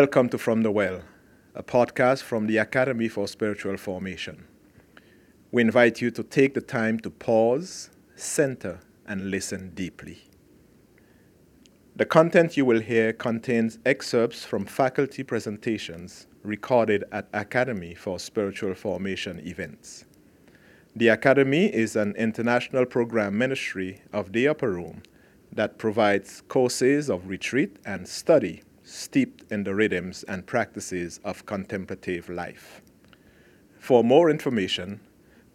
Welcome to From the Well, a podcast from the Academy for Spiritual Formation. We invite you to take the time to pause, center, and listen deeply. The content you will hear contains excerpts from faculty presentations recorded at Academy for Spiritual Formation events. The Academy is an international program ministry of the Upper Room that provides courses of retreat and study steeped in the rhythms and practices of contemplative life. For more information,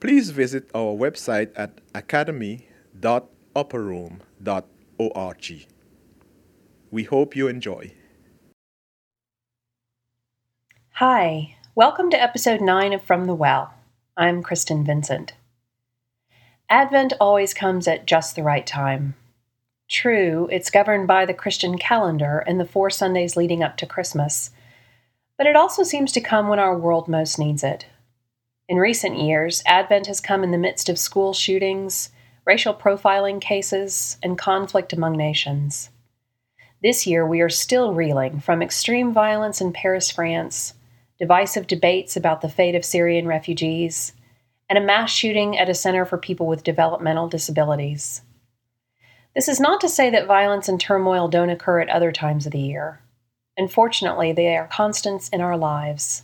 please visit our website at academy.upperroom.org. We hope you enjoy. Hi, welcome to episode 9 of From the Well. I'm Kristen Vincent. Advent always comes at just the right time. True, it's governed by the Christian calendar and the four Sundays leading up to Christmas, but it also seems to come when our world most needs it. In recent years, Advent has come in the midst of school shootings, racial profiling cases, and conflict among nations. This year, we are still reeling from extreme violence in Paris, France, divisive debates about the fate of Syrian refugees, and a mass shooting at a center for people with developmental disabilities. This is not to say that violence and turmoil don't occur at other times of the year. Unfortunately, they are constants in our lives.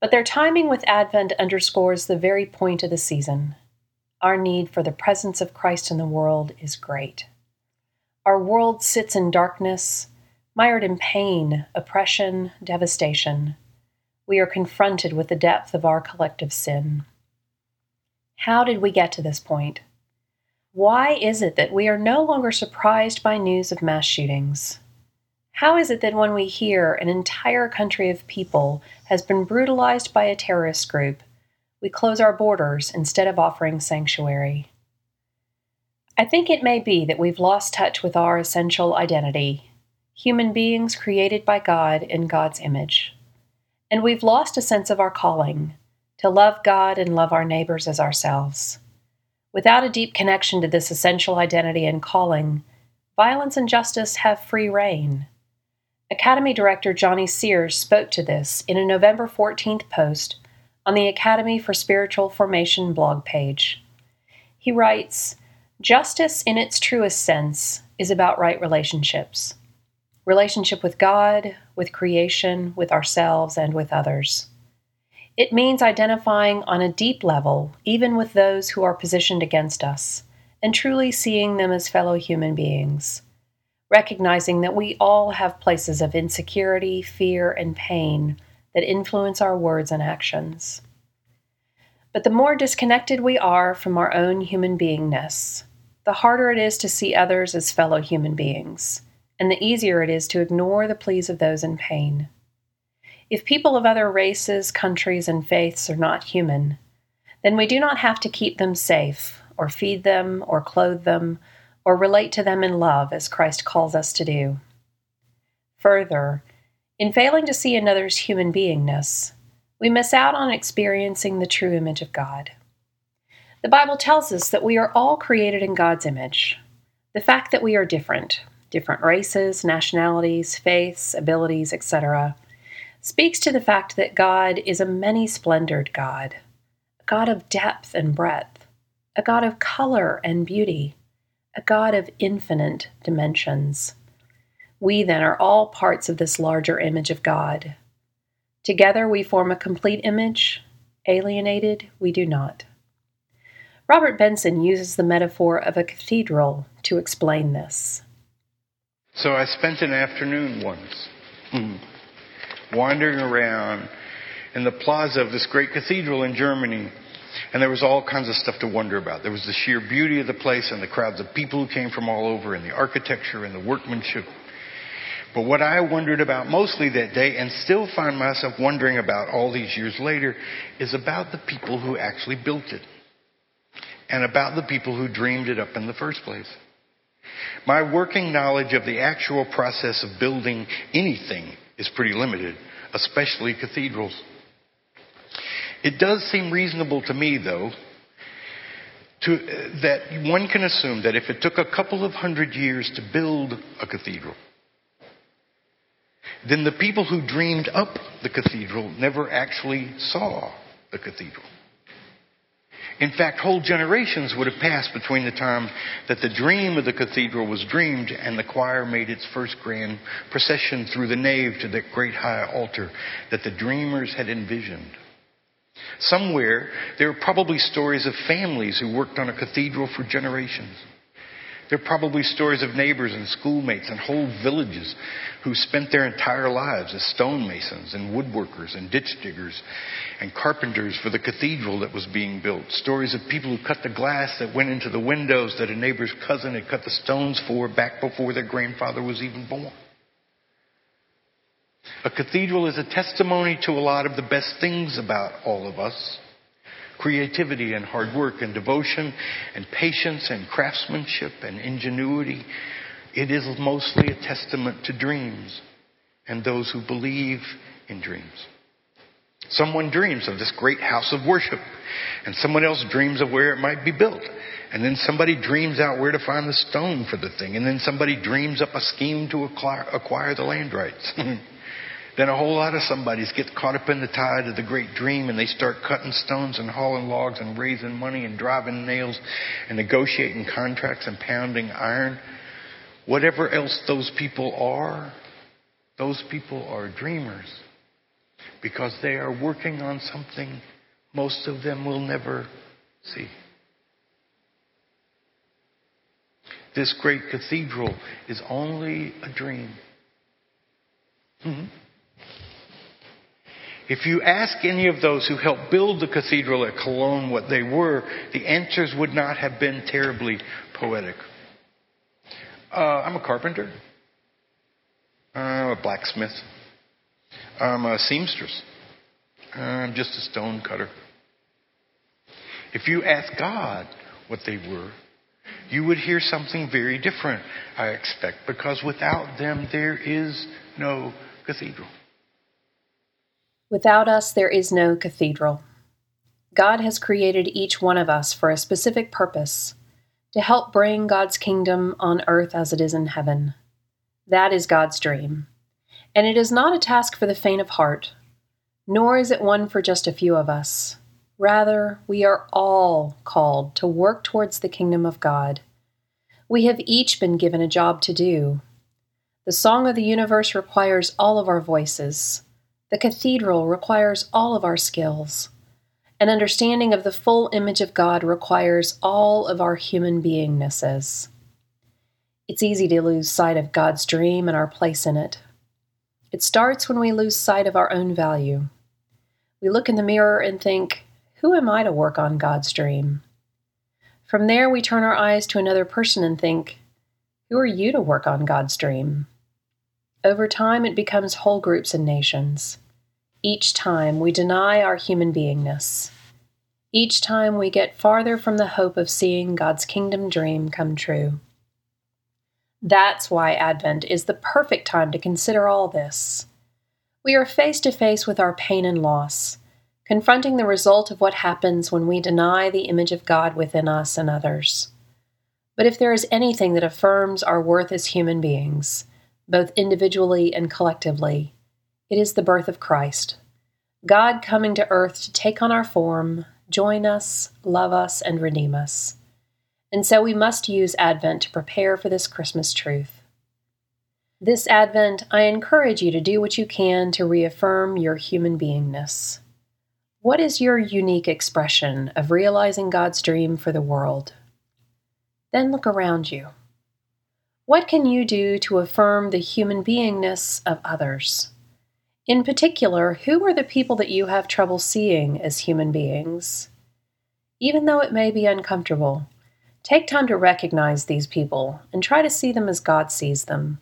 But their timing with Advent underscores the very point of the season. Our need for the presence of Christ in the world is great. Our world sits in darkness, mired in pain, oppression, devastation. We are confronted with the depth of our collective sin. How did we get to this point? Why is it that we are no longer surprised by news of mass shootings? How is it that when we hear an entire country of people has been brutalized by a terrorist group, we close our borders instead of offering sanctuary? I think it may be that we've lost touch with our essential identity human beings created by God in God's image. And we've lost a sense of our calling to love God and love our neighbors as ourselves. Without a deep connection to this essential identity and calling, violence and justice have free reign. Academy Director Johnny Sears spoke to this in a November 14th post on the Academy for Spiritual Formation blog page. He writes, Justice, in its truest sense, is about right relationships relationship with God, with creation, with ourselves, and with others. It means identifying on a deep level, even with those who are positioned against us, and truly seeing them as fellow human beings. Recognizing that we all have places of insecurity, fear, and pain that influence our words and actions. But the more disconnected we are from our own human beingness, the harder it is to see others as fellow human beings, and the easier it is to ignore the pleas of those in pain. If people of other races, countries, and faiths are not human, then we do not have to keep them safe, or feed them, or clothe them, or relate to them in love as Christ calls us to do. Further, in failing to see another's human beingness, we miss out on experiencing the true image of God. The Bible tells us that we are all created in God's image. The fact that we are different, different races, nationalities, faiths, abilities, etc., speaks to the fact that God is a many splendored God, a God of depth and breadth, a God of color and beauty, a God of infinite dimensions. We then are all parts of this larger image of God. Together we form a complete image, alienated, we do not. Robert Benson uses the metaphor of a cathedral to explain this. So I spent an afternoon once hmm, wandering around in the plaza of this great cathedral in Germany. And there was all kinds of stuff to wonder about. There was the sheer beauty of the place and the crowds of people who came from all over and the architecture and the workmanship. But what I wondered about mostly that day and still find myself wondering about all these years later is about the people who actually built it and about the people who dreamed it up in the first place. My working knowledge of the actual process of building anything is pretty limited, especially cathedrals. It does seem reasonable to me, though, to, uh, that one can assume that if it took a couple of hundred years to build a cathedral, then the people who dreamed up the cathedral never actually saw the cathedral. In fact, whole generations would have passed between the time that the dream of the cathedral was dreamed and the choir made its first grand procession through the nave to that great high altar that the dreamers had envisioned. Somewhere, there are probably stories of families who worked on a cathedral for generations. There are probably stories of neighbors and schoolmates and whole villages who spent their entire lives as stonemasons and woodworkers and ditch diggers and carpenters for the cathedral that was being built. Stories of people who cut the glass that went into the windows that a neighbor's cousin had cut the stones for back before their grandfather was even born. A cathedral is a testimony to a lot of the best things about all of us creativity and hard work and devotion and patience and craftsmanship and ingenuity. It is mostly a testament to dreams and those who believe in dreams. Someone dreams of this great house of worship, and someone else dreams of where it might be built. And then somebody dreams out where to find the stone for the thing, and then somebody dreams up a scheme to acquire, acquire the land rights. Then a whole lot of somebodies get caught up in the tide of the great dream and they start cutting stones and hauling logs and raising money and driving nails and negotiating contracts and pounding iron. Whatever else those people are, those people are dreamers because they are working on something most of them will never see. This great cathedral is only a dream. Mm-hmm. If you ask any of those who helped build the cathedral at Cologne what they were, the answers would not have been terribly poetic. Uh, I'm a carpenter. I'm a blacksmith. I'm a seamstress. I'm just a stone cutter. If you ask God what they were, you would hear something very different, I expect, because without them there is no cathedral. Without us, there is no cathedral. God has created each one of us for a specific purpose to help bring God's kingdom on earth as it is in heaven. That is God's dream. And it is not a task for the faint of heart, nor is it one for just a few of us. Rather, we are all called to work towards the kingdom of God. We have each been given a job to do. The song of the universe requires all of our voices. The cathedral requires all of our skills. An understanding of the full image of God requires all of our human beingnesses. It's easy to lose sight of God's dream and our place in it. It starts when we lose sight of our own value. We look in the mirror and think, Who am I to work on God's dream? From there, we turn our eyes to another person and think, Who are you to work on God's dream? Over time, it becomes whole groups and nations. Each time we deny our human beingness. Each time we get farther from the hope of seeing God's kingdom dream come true. That's why Advent is the perfect time to consider all this. We are face to face with our pain and loss, confronting the result of what happens when we deny the image of God within us and others. But if there is anything that affirms our worth as human beings, both individually and collectively, it is the birth of Christ. God coming to earth to take on our form, join us, love us, and redeem us. And so we must use Advent to prepare for this Christmas truth. This Advent, I encourage you to do what you can to reaffirm your human beingness. What is your unique expression of realizing God's dream for the world? Then look around you. What can you do to affirm the human beingness of others? In particular, who are the people that you have trouble seeing as human beings? Even though it may be uncomfortable, take time to recognize these people and try to see them as God sees them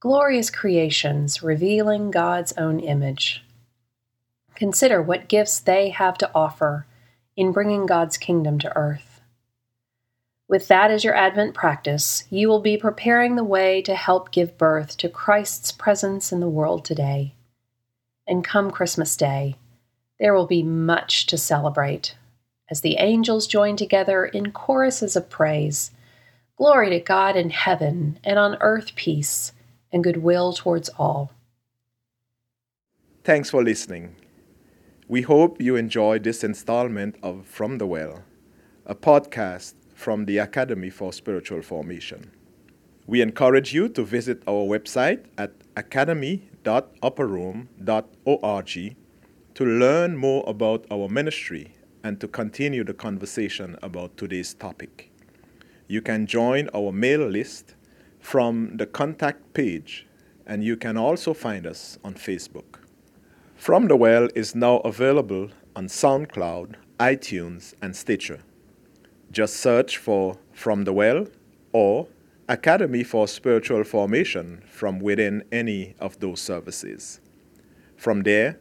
glorious creations revealing God's own image. Consider what gifts they have to offer in bringing God's kingdom to earth. With that as your Advent practice, you will be preparing the way to help give birth to Christ's presence in the world today. And come Christmas Day, there will be much to celebrate as the angels join together in choruses of praise. Glory to God in heaven, and on earth peace, and goodwill towards all. Thanks for listening. We hope you enjoyed this installment of From the Well, a podcast from the Academy for Spiritual Formation. We encourage you to visit our website at academy.upperroom.org to learn more about our ministry and to continue the conversation about today's topic. You can join our mail list from the contact page, and you can also find us on Facebook. From the Well is now available on SoundCloud, iTunes, and Stitcher. Just search for From the Well or Academy for Spiritual Formation from within any of those services. From there,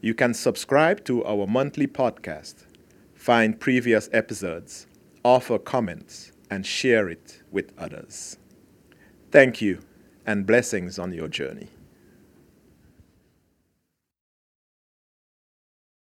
you can subscribe to our monthly podcast, find previous episodes, offer comments, and share it with others. Thank you and blessings on your journey.